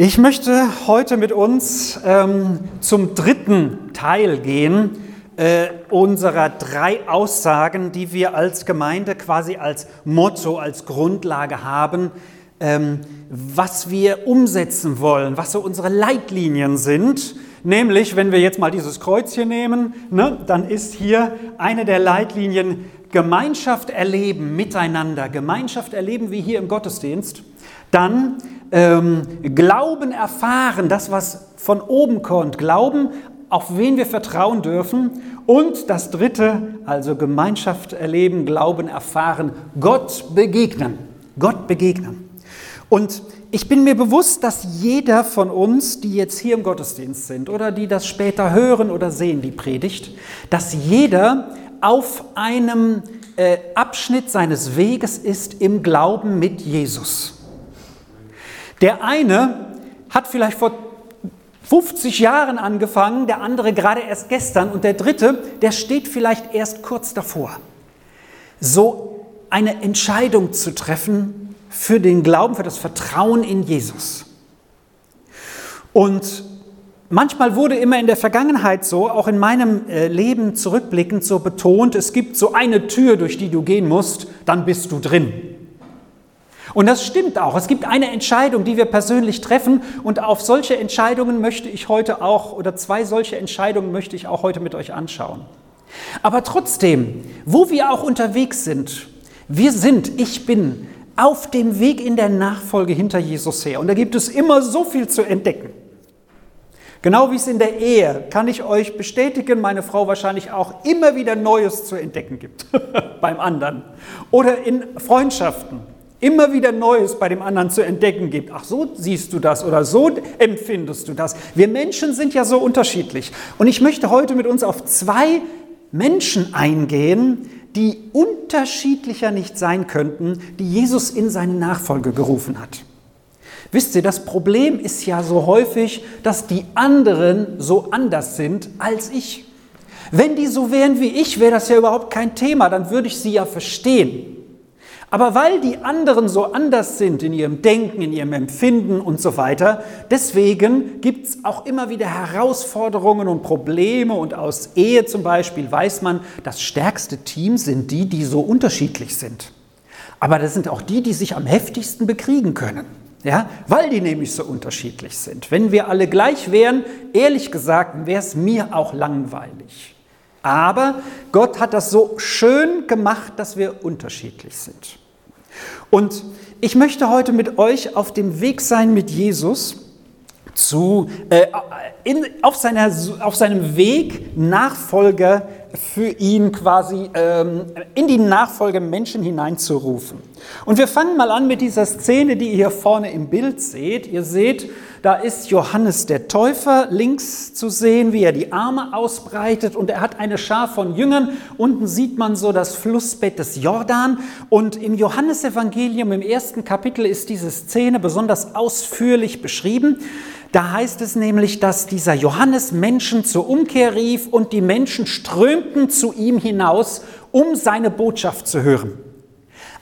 Ich möchte heute mit uns ähm, zum dritten Teil gehen äh, unserer drei Aussagen, die wir als Gemeinde quasi als Motto, als Grundlage haben, ähm, was wir umsetzen wollen, was so unsere Leitlinien sind. Nämlich, wenn wir jetzt mal dieses Kreuz hier nehmen, ne, dann ist hier eine der Leitlinien Gemeinschaft erleben miteinander, Gemeinschaft erleben wie hier im Gottesdienst. Dann ähm, Glauben erfahren, das, was von oben kommt. Glauben, auf wen wir vertrauen dürfen. Und das Dritte, also Gemeinschaft erleben, Glauben erfahren, Gott begegnen. Gott begegnen. Und ich bin mir bewusst, dass jeder von uns, die jetzt hier im Gottesdienst sind oder die das später hören oder sehen, die Predigt, dass jeder auf einem äh, Abschnitt seines Weges ist im Glauben mit Jesus. Der eine hat vielleicht vor 50 Jahren angefangen, der andere gerade erst gestern und der dritte, der steht vielleicht erst kurz davor. So eine Entscheidung zu treffen für den Glauben, für das Vertrauen in Jesus. Und manchmal wurde immer in der Vergangenheit so, auch in meinem äh, Leben zurückblickend so betont, es gibt so eine Tür, durch die du gehen musst, dann bist du drin. Und das stimmt auch. Es gibt eine Entscheidung, die wir persönlich treffen und auf solche Entscheidungen möchte ich heute auch, oder zwei solche Entscheidungen möchte ich auch heute mit euch anschauen. Aber trotzdem, wo wir auch unterwegs sind, wir sind, ich bin auf dem Weg in der Nachfolge hinter Jesus her. Und da gibt es immer so viel zu entdecken. Genau wie es in der Ehe, kann ich euch bestätigen, meine Frau wahrscheinlich auch immer wieder Neues zu entdecken gibt beim anderen. Oder in Freundschaften immer wieder Neues bei dem anderen zu entdecken gibt. Ach, so siehst du das oder so empfindest du das. Wir Menschen sind ja so unterschiedlich. Und ich möchte heute mit uns auf zwei Menschen eingehen, die unterschiedlicher nicht sein könnten, die Jesus in seine Nachfolge gerufen hat. Wisst ihr, das Problem ist ja so häufig, dass die anderen so anders sind als ich. Wenn die so wären wie ich, wäre das ja überhaupt kein Thema, dann würde ich sie ja verstehen. Aber weil die anderen so anders sind in ihrem Denken, in ihrem Empfinden und so weiter, deswegen gibt es auch immer wieder Herausforderungen und Probleme. Und aus Ehe zum Beispiel weiß man, das stärkste Team sind die, die so unterschiedlich sind. Aber das sind auch die, die sich am heftigsten bekriegen können. Ja, weil die nämlich so unterschiedlich sind. Wenn wir alle gleich wären, ehrlich gesagt, wäre es mir auch langweilig. Aber Gott hat das so schön gemacht, dass wir unterschiedlich sind. Und ich möchte heute mit euch auf dem Weg sein mit Jesus zu, äh, in, auf, seiner, auf seinem Weg Nachfolger für ihn quasi ähm, in die Nachfolge Menschen hineinzurufen. Und wir fangen mal an mit dieser Szene, die ihr hier vorne im Bild seht. Ihr seht, da ist Johannes der Täufer links zu sehen, wie er die Arme ausbreitet und er hat eine Schar von Jüngern. Unten sieht man so das Flussbett des Jordan und im Johannesevangelium im ersten Kapitel ist diese Szene besonders ausführlich beschrieben. Da heißt es nämlich, dass dieser Johannes Menschen zur Umkehr rief und die Menschen strömten zu ihm hinaus, um seine Botschaft zu hören.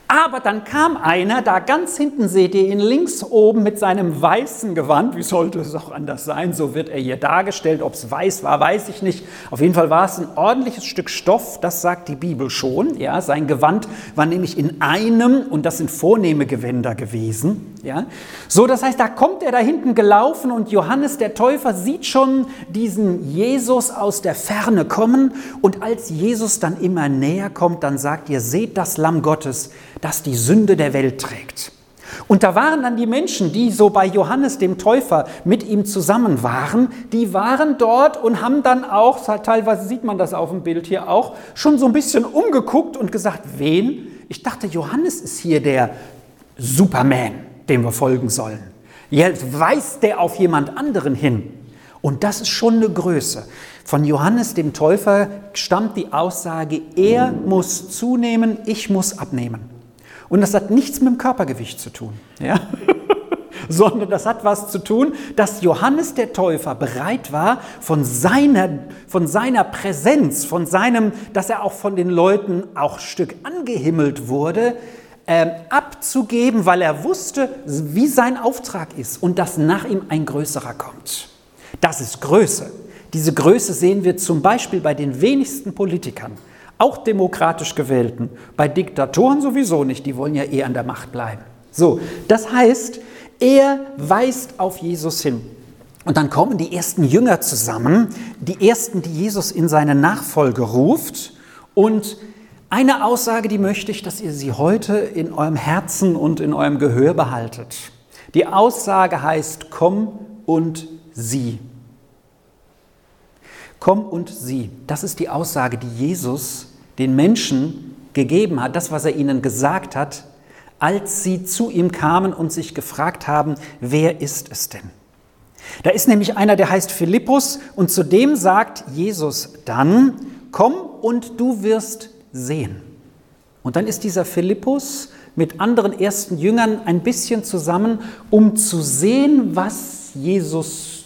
Aber dann kam einer, da ganz hinten seht ihr ihn links oben mit seinem weißen Gewand. Wie sollte es auch anders sein? So wird er hier dargestellt. Ob es weiß war, weiß ich nicht. Auf jeden Fall war es ein ordentliches Stück Stoff, das sagt die Bibel schon. Ja, sein Gewand war nämlich in einem, und das sind vornehme Gewänder gewesen. Ja, so, das heißt, da kommt er da hinten gelaufen und Johannes der Täufer sieht schon diesen Jesus aus der Ferne kommen. Und als Jesus dann immer näher kommt, dann sagt ihr, seht das Lamm Gottes das die Sünde der Welt trägt. Und da waren dann die Menschen, die so bei Johannes dem Täufer mit ihm zusammen waren, die waren dort und haben dann auch, teilweise sieht man das auf dem Bild hier auch, schon so ein bisschen umgeguckt und gesagt, wen? Ich dachte, Johannes ist hier der Superman, dem wir folgen sollen. Jetzt weist der auf jemand anderen hin. Und das ist schon eine Größe. Von Johannes dem Täufer stammt die Aussage, er muss zunehmen, ich muss abnehmen. Und das hat nichts mit dem Körpergewicht zu tun, ja? sondern das hat was zu tun, dass Johannes der Täufer bereit war, von seiner, von seiner Präsenz, von seinem, dass er auch von den Leuten auch Stück angehimmelt wurde, ähm, abzugeben, weil er wusste, wie sein Auftrag ist und dass nach ihm ein größerer kommt. Das ist Größe. Diese Größe sehen wir zum Beispiel bei den wenigsten Politikern, auch demokratisch gewählten. Bei Diktatoren sowieso nicht, die wollen ja eh an der Macht bleiben. So, das heißt, er weist auf Jesus hin. Und dann kommen die ersten Jünger zusammen, die ersten, die Jesus in seine Nachfolge ruft. Und eine Aussage, die möchte ich, dass ihr sie heute in eurem Herzen und in eurem Gehör behaltet. Die Aussage heißt, komm und sieh. Komm und sieh. Das ist die Aussage, die Jesus den Menschen gegeben hat, das, was er ihnen gesagt hat, als sie zu ihm kamen und sich gefragt haben, wer ist es denn? Da ist nämlich einer, der heißt Philippus und zu dem sagt Jesus dann, komm und du wirst sehen. Und dann ist dieser Philippus mit anderen ersten Jüngern ein bisschen zusammen, um zu sehen, was Jesus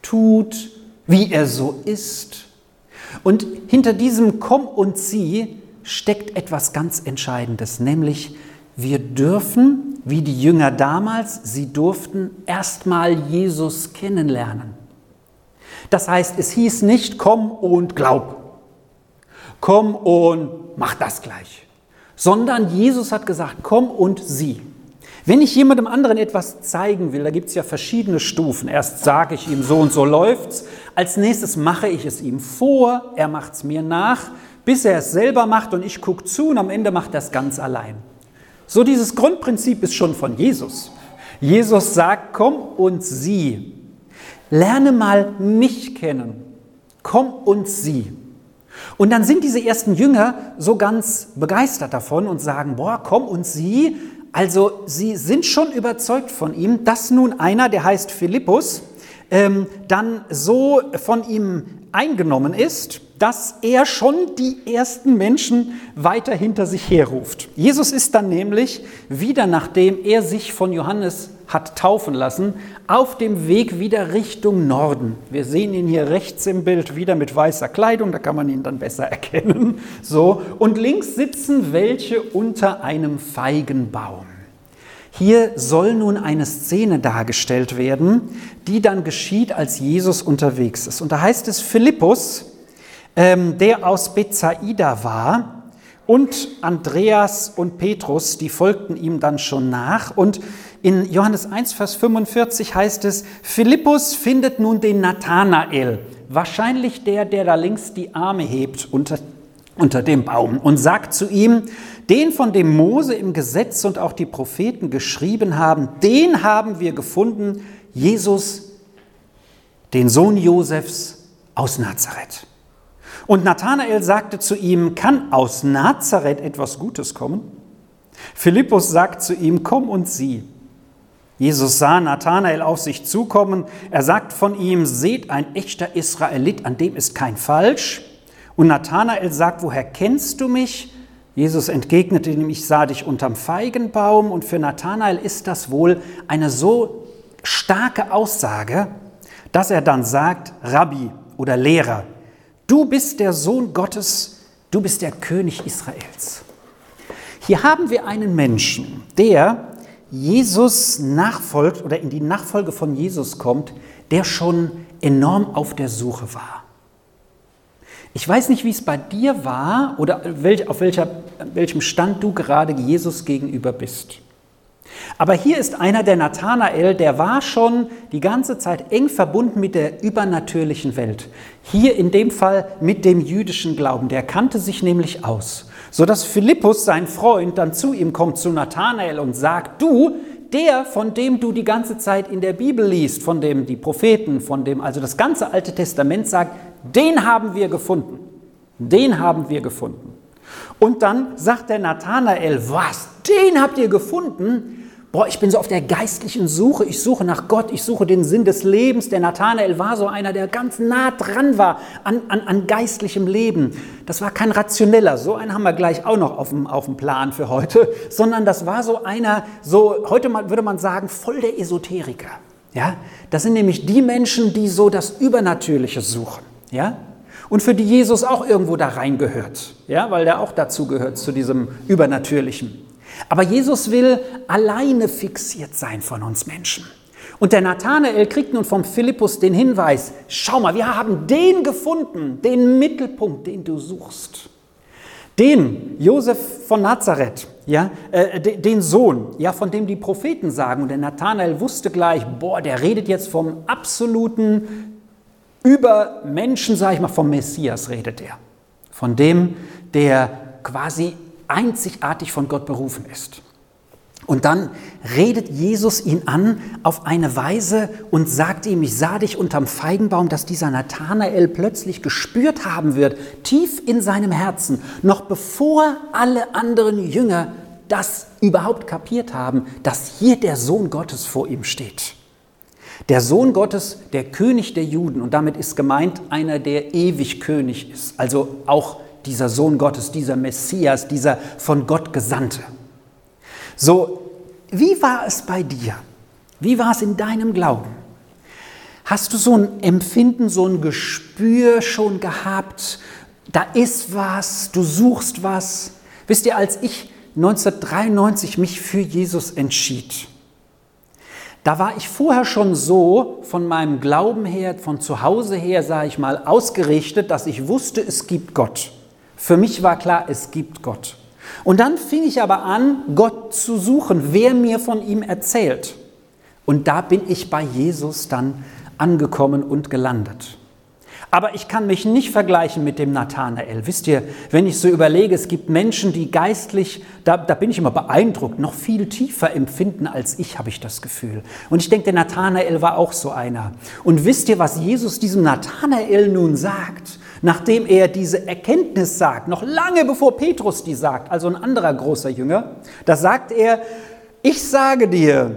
tut, wie er so ist. Und hinter diesem Komm und sieh steckt etwas ganz Entscheidendes, nämlich wir dürfen, wie die Jünger damals, sie durften erstmal Jesus kennenlernen. Das heißt, es hieß nicht, komm und glaub, komm und mach das gleich, sondern Jesus hat gesagt, komm und sieh. Wenn ich jemandem anderen etwas zeigen will, da gibt es ja verschiedene Stufen. Erst sage ich ihm, so und so läuft's. Als nächstes mache ich es ihm vor, er macht es mir nach, bis er es selber macht und ich gucke zu und am Ende macht er es ganz allein. So dieses Grundprinzip ist schon von Jesus. Jesus sagt, komm und sieh. Lerne mal mich kennen. Komm und sieh. Und dann sind diese ersten Jünger so ganz begeistert davon und sagen, boah, komm und sieh. Also sie sind schon überzeugt von ihm, dass nun einer, der heißt Philippus, ähm, dann so von ihm eingenommen ist, dass er schon die ersten Menschen weiter hinter sich herruft. Jesus ist dann nämlich wieder, nachdem er sich von Johannes hat taufen lassen, auf dem Weg wieder Richtung Norden. Wir sehen ihn hier rechts im Bild wieder mit weißer Kleidung, da kann man ihn dann besser erkennen. So, und links sitzen welche unter einem Feigenbaum. Hier soll nun eine Szene dargestellt werden, die dann geschieht, als Jesus unterwegs ist. Und da heißt es, Philippus, ähm, der aus Bethsaida war, und Andreas und Petrus, die folgten ihm dann schon nach. Und in Johannes 1, Vers 45 heißt es, Philippus findet nun den Nathanael, wahrscheinlich der, der da links die Arme hebt unter, unter dem Baum, und sagt zu ihm, den, von dem Mose im Gesetz und auch die Propheten geschrieben haben, den haben wir gefunden, Jesus, den Sohn Josefs aus Nazareth. Und Nathanael sagte zu ihm, kann aus Nazareth etwas Gutes kommen? Philippus sagt zu ihm, komm und sieh. Jesus sah Nathanael auf sich zukommen. Er sagt von ihm, seht ein echter Israelit, an dem ist kein Falsch. Und Nathanael sagt, woher kennst du mich? Jesus entgegnete ihm, ich sah dich unterm Feigenbaum. Und für Nathanael ist das wohl eine so starke Aussage, dass er dann sagt, Rabbi oder Lehrer, du bist der Sohn Gottes, du bist der König Israels. Hier haben wir einen Menschen, der Jesus nachfolgt oder in die Nachfolge von Jesus kommt, der schon enorm auf der Suche war. Ich weiß nicht, wie es bei dir war oder auf welcher, welchem Stand du gerade Jesus gegenüber bist. Aber hier ist einer, der Nathanael, der war schon die ganze Zeit eng verbunden mit der übernatürlichen Welt. Hier in dem Fall mit dem jüdischen Glauben. Der kannte sich nämlich aus. Sodass Philippus, sein Freund, dann zu ihm kommt, zu Nathanael und sagt, du, der, von dem du die ganze Zeit in der Bibel liest, von dem die Propheten, von dem also das ganze Alte Testament sagt, den haben wir gefunden. Den haben wir gefunden. Und dann sagt der Nathanael, was? Den habt ihr gefunden? Boah, ich bin so auf der geistlichen Suche. Ich suche nach Gott. Ich suche den Sinn des Lebens. Der Nathanael war so einer, der ganz nah dran war an, an, an geistlichem Leben. Das war kein rationeller. So einen haben wir gleich auch noch auf dem, auf dem Plan für heute. Sondern das war so einer, so heute würde man sagen, voll der Esoteriker. Ja, das sind nämlich die Menschen, die so das Übernatürliche suchen. Ja? Und für die Jesus auch irgendwo da reingehört, ja? weil der auch dazu gehört, zu diesem Übernatürlichen. Aber Jesus will alleine fixiert sein von uns Menschen. Und der Nathanael kriegt nun vom Philippus den Hinweis, schau mal, wir haben den gefunden, den Mittelpunkt, den du suchst. Den Josef von Nazareth, ja, äh, den Sohn, ja, von dem die Propheten sagen. Und der Nathanael wusste gleich, boah, der redet jetzt vom absoluten Übermenschen, sage ich mal, vom Messias redet er. Von dem, der quasi einzigartig von Gott berufen ist. Und dann redet Jesus ihn an auf eine Weise und sagt ihm, ich sah dich unterm Feigenbaum, dass dieser Nathanael plötzlich gespürt haben wird, tief in seinem Herzen, noch bevor alle anderen Jünger das überhaupt kapiert haben, dass hier der Sohn Gottes vor ihm steht. Der Sohn Gottes, der König der Juden, und damit ist gemeint einer, der ewig König ist, also auch dieser Sohn Gottes, dieser Messias, dieser von Gott Gesandte. So, wie war es bei dir? Wie war es in deinem Glauben? Hast du so ein Empfinden, so ein Gespür schon gehabt? Da ist was, du suchst was. Wisst ihr, als ich 1993 mich für Jesus entschied, da war ich vorher schon so von meinem Glauben her, von zu Hause her, sage ich mal, ausgerichtet, dass ich wusste, es gibt Gott. Für mich war klar, es gibt Gott. Und dann fing ich aber an, Gott zu suchen, wer mir von ihm erzählt. Und da bin ich bei Jesus dann angekommen und gelandet. Aber ich kann mich nicht vergleichen mit dem Nathanael. Wisst ihr, wenn ich so überlege, es gibt Menschen, die geistlich, da, da bin ich immer beeindruckt, noch viel tiefer empfinden als ich, habe ich das Gefühl. Und ich denke, der Nathanael war auch so einer. Und wisst ihr, was Jesus diesem Nathanael nun sagt? Nachdem er diese Erkenntnis sagt, noch lange bevor Petrus die sagt, also ein anderer großer Jünger, da sagt er, ich sage dir,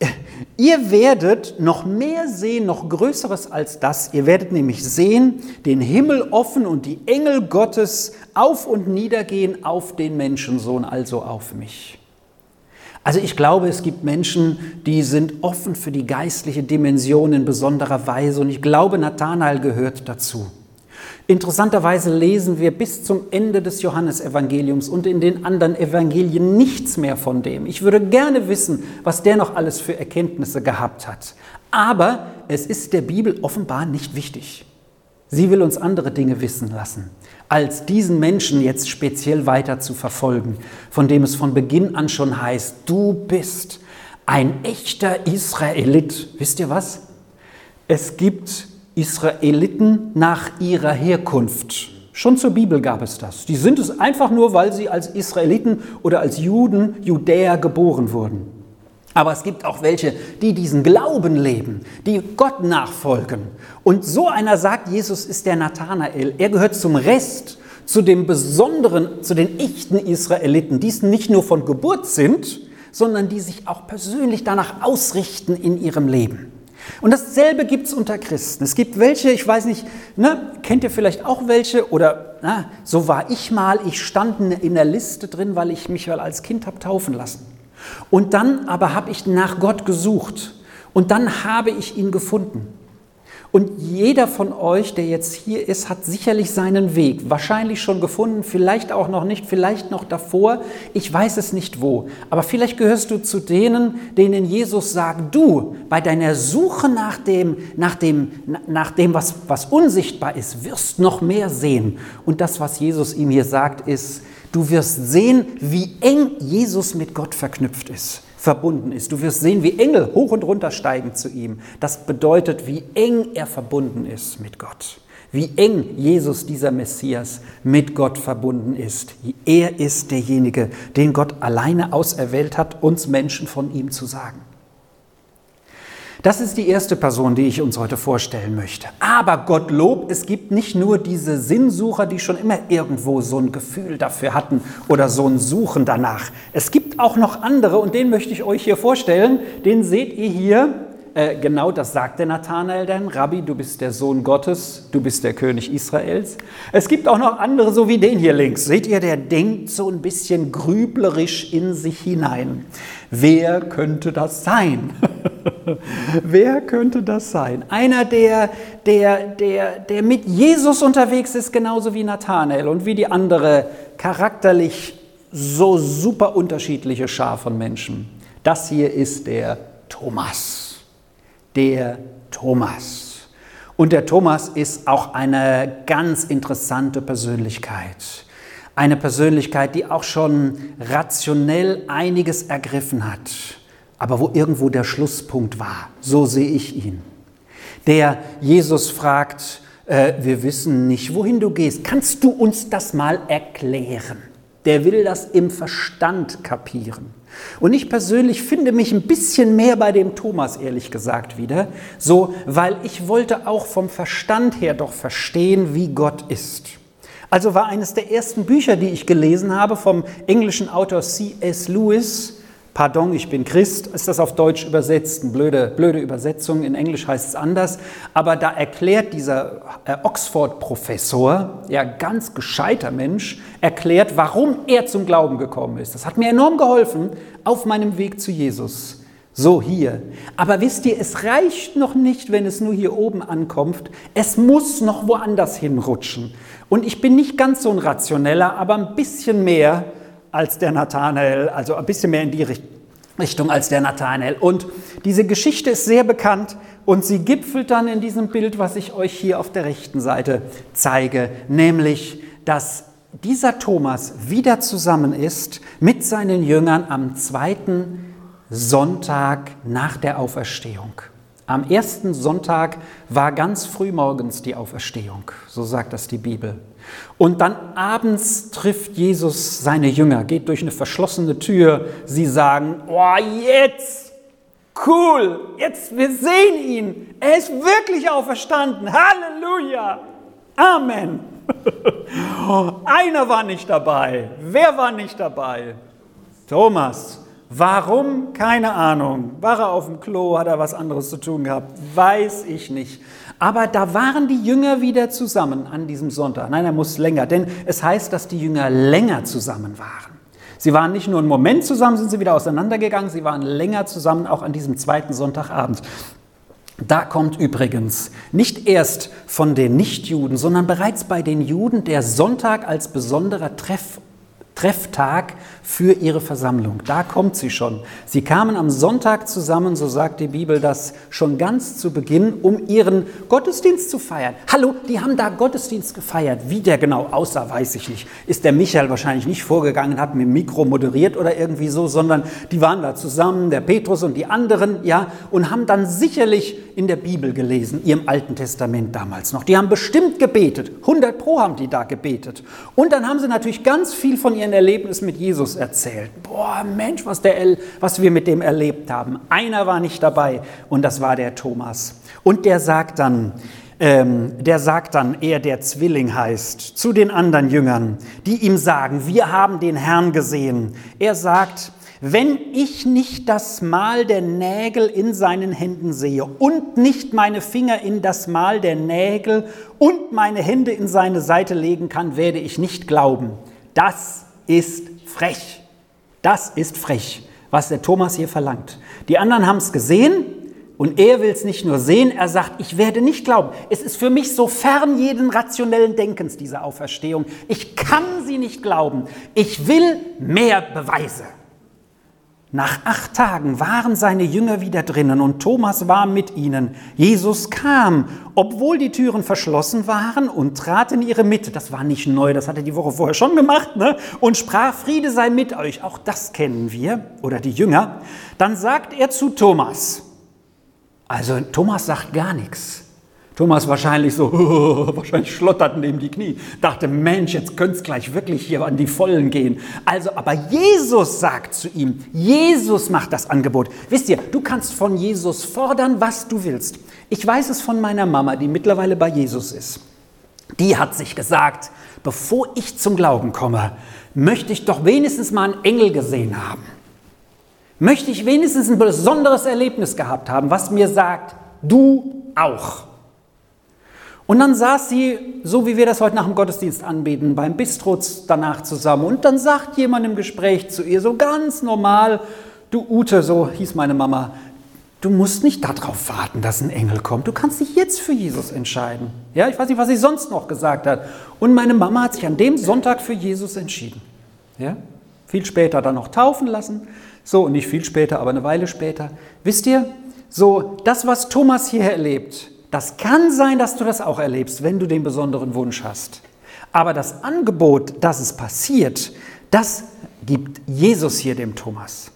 ihr werdet noch mehr sehen, noch Größeres als das. Ihr werdet nämlich sehen, den Himmel offen und die Engel Gottes auf und niedergehen auf den Menschensohn, also auf mich. Also ich glaube, es gibt Menschen, die sind offen für die geistliche Dimension in besonderer Weise und ich glaube, Nathanael gehört dazu. Interessanterweise lesen wir bis zum Ende des Johannesevangeliums und in den anderen Evangelien nichts mehr von dem. Ich würde gerne wissen, was der noch alles für Erkenntnisse gehabt hat. Aber es ist der Bibel offenbar nicht wichtig. Sie will uns andere Dinge wissen lassen, als diesen Menschen jetzt speziell weiter zu verfolgen, von dem es von Beginn an schon heißt, du bist ein echter Israelit. Wisst ihr was? Es gibt Israeliten nach ihrer Herkunft. Schon zur Bibel gab es das. Die sind es einfach nur, weil sie als Israeliten oder als Juden, Judäer geboren wurden. Aber es gibt auch welche, die diesen Glauben leben, die Gott nachfolgen. Und so einer sagt, Jesus ist der Nathanael. Er gehört zum Rest, zu dem besonderen, zu den echten Israeliten, die es nicht nur von Geburt sind, sondern die sich auch persönlich danach ausrichten in ihrem Leben. Und dasselbe gibt es unter Christen. Es gibt welche, ich weiß nicht, ne, kennt ihr vielleicht auch welche oder na, so war ich mal, ich stand in der Liste drin, weil ich mich als Kind habe taufen lassen. Und dann aber habe ich nach Gott gesucht und dann habe ich ihn gefunden. Und jeder von euch, der jetzt hier ist, hat sicherlich seinen Weg, wahrscheinlich schon gefunden, vielleicht auch noch nicht, vielleicht noch davor, ich weiß es nicht wo. Aber vielleicht gehörst du zu denen, denen Jesus sagt, du, bei deiner Suche nach dem, nach dem, nach dem was, was unsichtbar ist, wirst noch mehr sehen. Und das, was Jesus ihm hier sagt, ist, du wirst sehen, wie eng Jesus mit Gott verknüpft ist verbunden ist. Du wirst sehen, wie Engel hoch und runter steigen zu ihm. Das bedeutet, wie eng er verbunden ist mit Gott. Wie eng Jesus, dieser Messias, mit Gott verbunden ist. Er ist derjenige, den Gott alleine auserwählt hat, uns Menschen von ihm zu sagen. Das ist die erste Person, die ich uns heute vorstellen möchte. Aber Gottlob, es gibt nicht nur diese Sinnsucher, die schon immer irgendwo so ein Gefühl dafür hatten oder so ein Suchen danach. Es gibt auch noch andere und den möchte ich euch hier vorstellen. Den seht ihr hier. Äh, genau das sagt der Nathanael dann. Rabbi, du bist der Sohn Gottes, du bist der König Israels. Es gibt auch noch andere, so wie den hier links. Seht ihr, der denkt so ein bisschen grüblerisch in sich hinein. Wer könnte das sein? Wer könnte das sein? Einer, der, der, der, der mit Jesus unterwegs ist, genauso wie Nathanael und wie die andere charakterlich so super unterschiedliche Schar von Menschen. Das hier ist der Thomas. Der Thomas. Und der Thomas ist auch eine ganz interessante Persönlichkeit. Eine Persönlichkeit, die auch schon rationell einiges ergriffen hat, aber wo irgendwo der Schlusspunkt war. So sehe ich ihn. Der Jesus fragt, äh, wir wissen nicht, wohin du gehst. Kannst du uns das mal erklären? Der will das im Verstand kapieren. Und ich persönlich finde mich ein bisschen mehr bei dem Thomas, ehrlich gesagt, wieder, so, weil ich wollte auch vom Verstand her doch verstehen, wie Gott ist. Also war eines der ersten Bücher, die ich gelesen habe, vom englischen Autor C.S. Lewis, Pardon, ich bin Christ, ist das auf Deutsch übersetzt, eine blöde, blöde Übersetzung, in Englisch heißt es anders, aber da erklärt dieser äh, Oxford-Professor, ja ganz gescheiter Mensch, erklärt, warum er zum Glauben gekommen ist. Das hat mir enorm geholfen auf meinem Weg zu Jesus. So hier. Aber wisst ihr, es reicht noch nicht, wenn es nur hier oben ankommt. Es muss noch woanders hinrutschen. Und ich bin nicht ganz so ein Rationeller, aber ein bisschen mehr als der Nathanael, also ein bisschen mehr in die Richtung als der Nathanael. Und diese Geschichte ist sehr bekannt und sie gipfelt dann in diesem Bild, was ich euch hier auf der rechten Seite zeige, nämlich, dass dieser Thomas wieder zusammen ist mit seinen Jüngern am zweiten Sonntag nach der Auferstehung. Am ersten Sonntag war ganz früh morgens die Auferstehung, so sagt das die Bibel. Und dann abends trifft Jesus seine Jünger, geht durch eine verschlossene Tür. Sie sagen, oh, jetzt, cool, jetzt, wir sehen ihn. Er ist wirklich auferstanden. Halleluja. Amen. Einer war nicht dabei. Wer war nicht dabei? Thomas. Warum? Keine Ahnung. War er auf dem Klo? Hat er was anderes zu tun gehabt? Weiß ich nicht. Aber da waren die Jünger wieder zusammen an diesem Sonntag. Nein, er muss länger, denn es heißt, dass die Jünger länger zusammen waren. Sie waren nicht nur einen Moment zusammen, sind sie wieder auseinandergegangen, sie waren länger zusammen, auch an diesem zweiten Sonntagabend. Da kommt übrigens nicht erst von den Nichtjuden, sondern bereits bei den Juden der Sonntag als besonderer Treff Trefftag für ihre Versammlung. Da kommt sie schon. Sie kamen am Sonntag zusammen, so sagt die Bibel das schon ganz zu Beginn, um ihren Gottesdienst zu feiern. Hallo, die haben da Gottesdienst gefeiert. Wie der genau aussah, weiß ich nicht. Ist der Michael wahrscheinlich nicht vorgegangen, hat mit dem Mikro moderiert oder irgendwie so, sondern die waren da zusammen, der Petrus und die anderen, ja, und haben dann sicherlich in der Bibel gelesen, ihrem Alten Testament damals noch. Die haben bestimmt gebetet. 100 Pro haben die da gebetet. Und dann haben sie natürlich ganz viel von ihren Erlebnissen mit Jesus erzählt. Boah, Mensch, was, der, was wir mit dem erlebt haben. Einer war nicht dabei und das war der Thomas. Und der sagt dann, ähm, der sagt dann, er der Zwilling heißt, zu den anderen Jüngern, die ihm sagen, wir haben den Herrn gesehen. Er sagt, wenn ich nicht das Mal der Nägel in seinen Händen sehe und nicht meine Finger in das Mal der Nägel und meine Hände in seine Seite legen kann, werde ich nicht glauben. Das ist frech. Das ist frech, was der Thomas hier verlangt. Die anderen haben es gesehen und er will es nicht nur sehen, er sagt, ich werde nicht glauben. Es ist für mich so fern jeden rationellen Denkens, diese Auferstehung. Ich kann sie nicht glauben. Ich will mehr Beweise. Nach acht Tagen waren seine Jünger wieder drinnen und Thomas war mit ihnen. Jesus kam, obwohl die Türen verschlossen waren, und trat in ihre Mitte. Das war nicht neu, das hat er die Woche vorher schon gemacht, ne? und sprach, Friede sei mit euch. Auch das kennen wir, oder die Jünger. Dann sagt er zu Thomas, also Thomas sagt gar nichts. Thomas wahrscheinlich so, wahrscheinlich schlotterten ihm die Knie, dachte, Mensch, jetzt könnte es gleich wirklich hier an die Vollen gehen. Also, aber Jesus sagt zu ihm, Jesus macht das Angebot. Wisst ihr, du kannst von Jesus fordern, was du willst. Ich weiß es von meiner Mama, die mittlerweile bei Jesus ist. Die hat sich gesagt, bevor ich zum Glauben komme, möchte ich doch wenigstens mal einen Engel gesehen haben. Möchte ich wenigstens ein besonderes Erlebnis gehabt haben, was mir sagt, du auch. Und dann saß sie, so wie wir das heute nach dem Gottesdienst anbieten, beim Bistro danach zusammen. Und dann sagt jemand im Gespräch zu ihr so ganz normal, du Ute, so hieß meine Mama, du musst nicht darauf warten, dass ein Engel kommt. Du kannst dich jetzt für Jesus entscheiden. Ja, ich weiß nicht, was sie sonst noch gesagt hat. Und meine Mama hat sich an dem Sonntag für Jesus entschieden. Ja? viel später dann noch taufen lassen. So, nicht viel später, aber eine Weile später. Wisst ihr, so das, was Thomas hier erlebt, das kann sein, dass du das auch erlebst, wenn du den besonderen Wunsch hast. Aber das Angebot, dass es passiert, das gibt Jesus hier dem Thomas.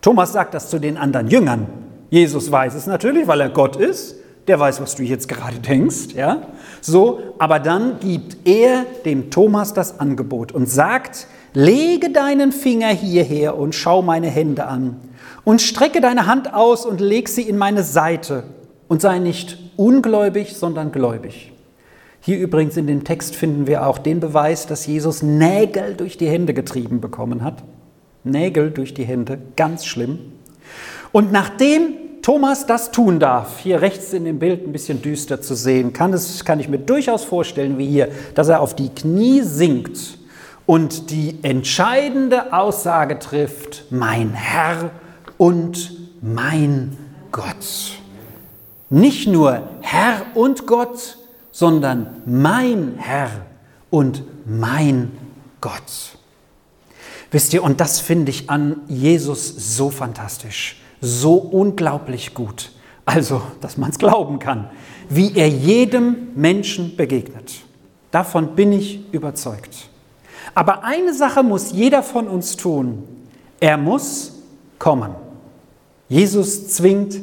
Thomas sagt das zu den anderen Jüngern. Jesus weiß es natürlich, weil er Gott ist. Der weiß, was du jetzt gerade denkst, ja? So, aber dann gibt er dem Thomas das Angebot und sagt: Lege deinen Finger hierher und schau meine Hände an und strecke deine Hand aus und leg sie in meine Seite und sei nicht ungläubig, sondern gläubig. Hier übrigens in dem Text finden wir auch den Beweis, dass Jesus Nägel durch die Hände getrieben bekommen hat. Nägel durch die Hände, ganz schlimm. Und nachdem Thomas das tun darf, hier rechts in dem Bild ein bisschen düster zu sehen, kann, es, kann ich mir durchaus vorstellen, wie hier, dass er auf die Knie sinkt und die entscheidende Aussage trifft, mein Herr und mein Gott. Nicht nur Herr und Gott, sondern mein Herr und mein Gott. Wisst ihr, und das finde ich an Jesus so fantastisch, so unglaublich gut. Also, dass man es glauben kann, wie er jedem Menschen begegnet. Davon bin ich überzeugt. Aber eine Sache muss jeder von uns tun. Er muss kommen. Jesus zwingt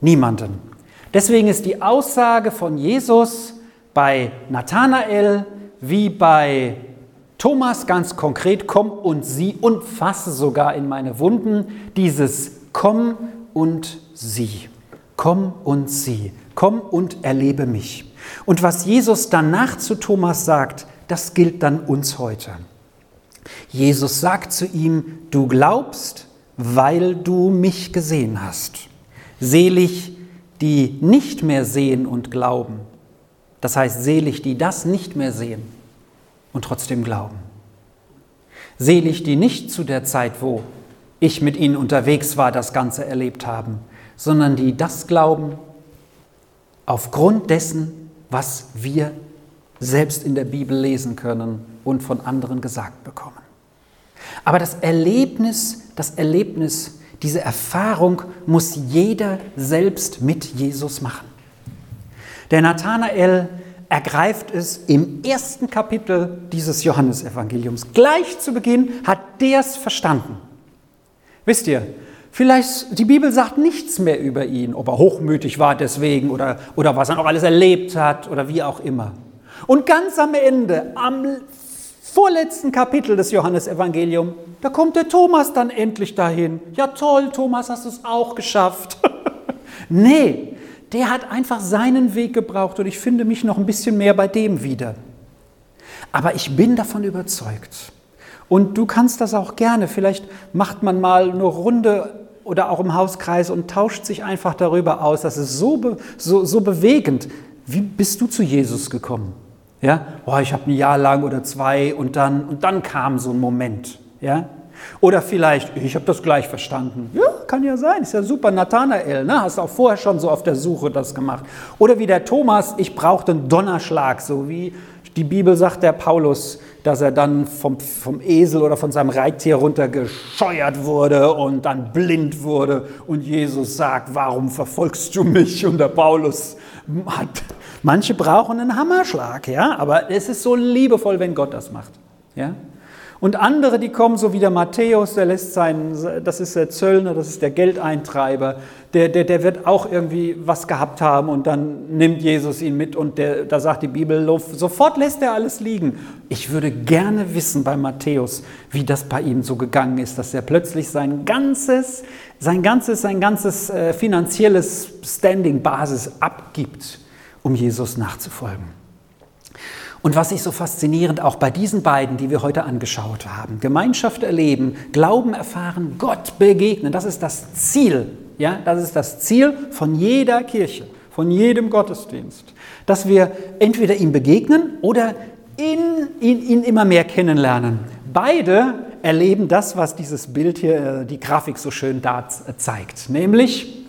niemanden. Deswegen ist die Aussage von Jesus bei Nathanael wie bei Thomas ganz konkret, komm und sieh und fasse sogar in meine Wunden dieses komm und sieh. Komm und sieh. Komm und erlebe mich. Und was Jesus danach zu Thomas sagt, das gilt dann uns heute. Jesus sagt zu ihm, du glaubst, weil du mich gesehen hast. Selig, die nicht mehr sehen und glauben. Das heißt, selig, die das nicht mehr sehen und trotzdem glauben. Selig, die nicht zu der Zeit, wo ich mit ihnen unterwegs war, das Ganze erlebt haben, sondern die das glauben aufgrund dessen, was wir selbst in der Bibel lesen können und von anderen gesagt bekommen. Aber das Erlebnis, das Erlebnis, diese Erfahrung muss jeder selbst mit Jesus machen. Der Nathanael ergreift es im ersten Kapitel dieses Johannesevangeliums. Gleich zu Beginn hat der es verstanden. Wisst ihr, vielleicht die Bibel sagt nichts mehr über ihn, ob er hochmütig war deswegen oder, oder was er noch alles erlebt hat oder wie auch immer. Und ganz am Ende, am vorletzten Kapitel des Johannesevangeliums, da kommt der Thomas dann endlich dahin. Ja toll, Thomas, hast du es auch geschafft. nee, der hat einfach seinen Weg gebraucht und ich finde mich noch ein bisschen mehr bei dem wieder. Aber ich bin davon überzeugt. Und du kannst das auch gerne. Vielleicht macht man mal eine Runde oder auch im Hauskreis und tauscht sich einfach darüber aus. Das ist so, so, so bewegend. Wie bist du zu Jesus gekommen? Ja, oh, ich habe ein Jahr lang oder zwei und dann, und dann kam so ein Moment. Ja, oder vielleicht, ich habe das gleich verstanden. Ja, kann ja sein, ist ja super. Nathanael, ne? hast auch vorher schon so auf der Suche das gemacht. Oder wie der Thomas, ich brauchte einen Donnerschlag, so wie die Bibel sagt, der Paulus, dass er dann vom, vom Esel oder von seinem Reittier runtergescheuert wurde und dann blind wurde. Und Jesus sagt, warum verfolgst du mich? Und der Paulus hat, manche brauchen einen Hammerschlag, ja, aber es ist so liebevoll, wenn Gott das macht. Ja? Und andere, die kommen, so wie der Matthäus, der lässt seinen, das ist der Zöllner, das ist der Geldeintreiber, der, der, der wird auch irgendwie was gehabt haben und dann nimmt Jesus ihn mit und der, da sagt die Bibel, sofort lässt er alles liegen. Ich würde gerne wissen bei Matthäus, wie das bei ihm so gegangen ist, dass er plötzlich sein ganzes, sein ganzes, sein ganzes äh, finanzielles Standing-Basis abgibt, um Jesus nachzufolgen. Und was ich so faszinierend auch bei diesen beiden, die wir heute angeschaut haben, Gemeinschaft erleben, Glauben erfahren, Gott begegnen, das ist das Ziel. Ja, das ist das Ziel von jeder Kirche, von jedem Gottesdienst, dass wir entweder ihm begegnen oder ihn, ihn, ihn immer mehr kennenlernen. Beide erleben das, was dieses Bild hier, äh, die Grafik so schön da zeigt, nämlich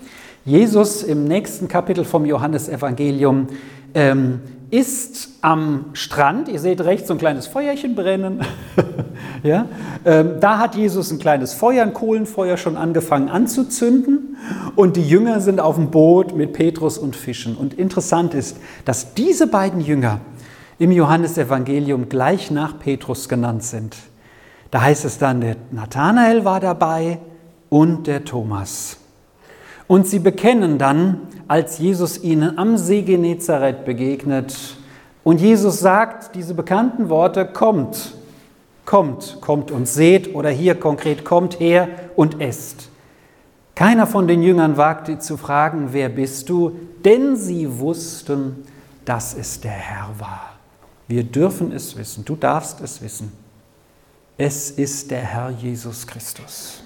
Jesus im nächsten Kapitel vom Johannesevangelium ähm, ist am Strand, ihr seht rechts so ein kleines Feuerchen brennen. ja? Ähm, da hat Jesus ein kleines Feuer, ein Kohlenfeuer schon angefangen anzuzünden und die Jünger sind auf dem Boot mit Petrus und Fischen. Und interessant ist, dass diese beiden Jünger im Johannesevangelium gleich nach Petrus genannt sind. Da heißt es dann, der Nathanael war dabei und der Thomas. Und sie bekennen dann, als Jesus ihnen am See Genezareth begegnet, und Jesus sagt diese bekannten Worte, kommt, kommt, kommt und seht, oder hier konkret, kommt her und esst. Keiner von den Jüngern wagte zu fragen, wer bist du, denn sie wussten, dass es der Herr war. Wir dürfen es wissen, du darfst es wissen. Es ist der Herr Jesus Christus,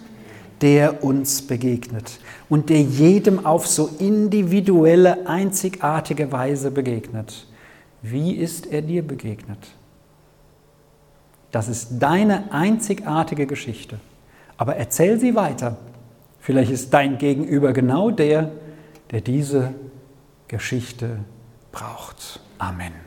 der uns begegnet und der jedem auf so individuelle, einzigartige Weise begegnet. Wie ist er dir begegnet? Das ist deine einzigartige Geschichte. Aber erzähl sie weiter. Vielleicht ist dein Gegenüber genau der, der diese Geschichte braucht. Amen.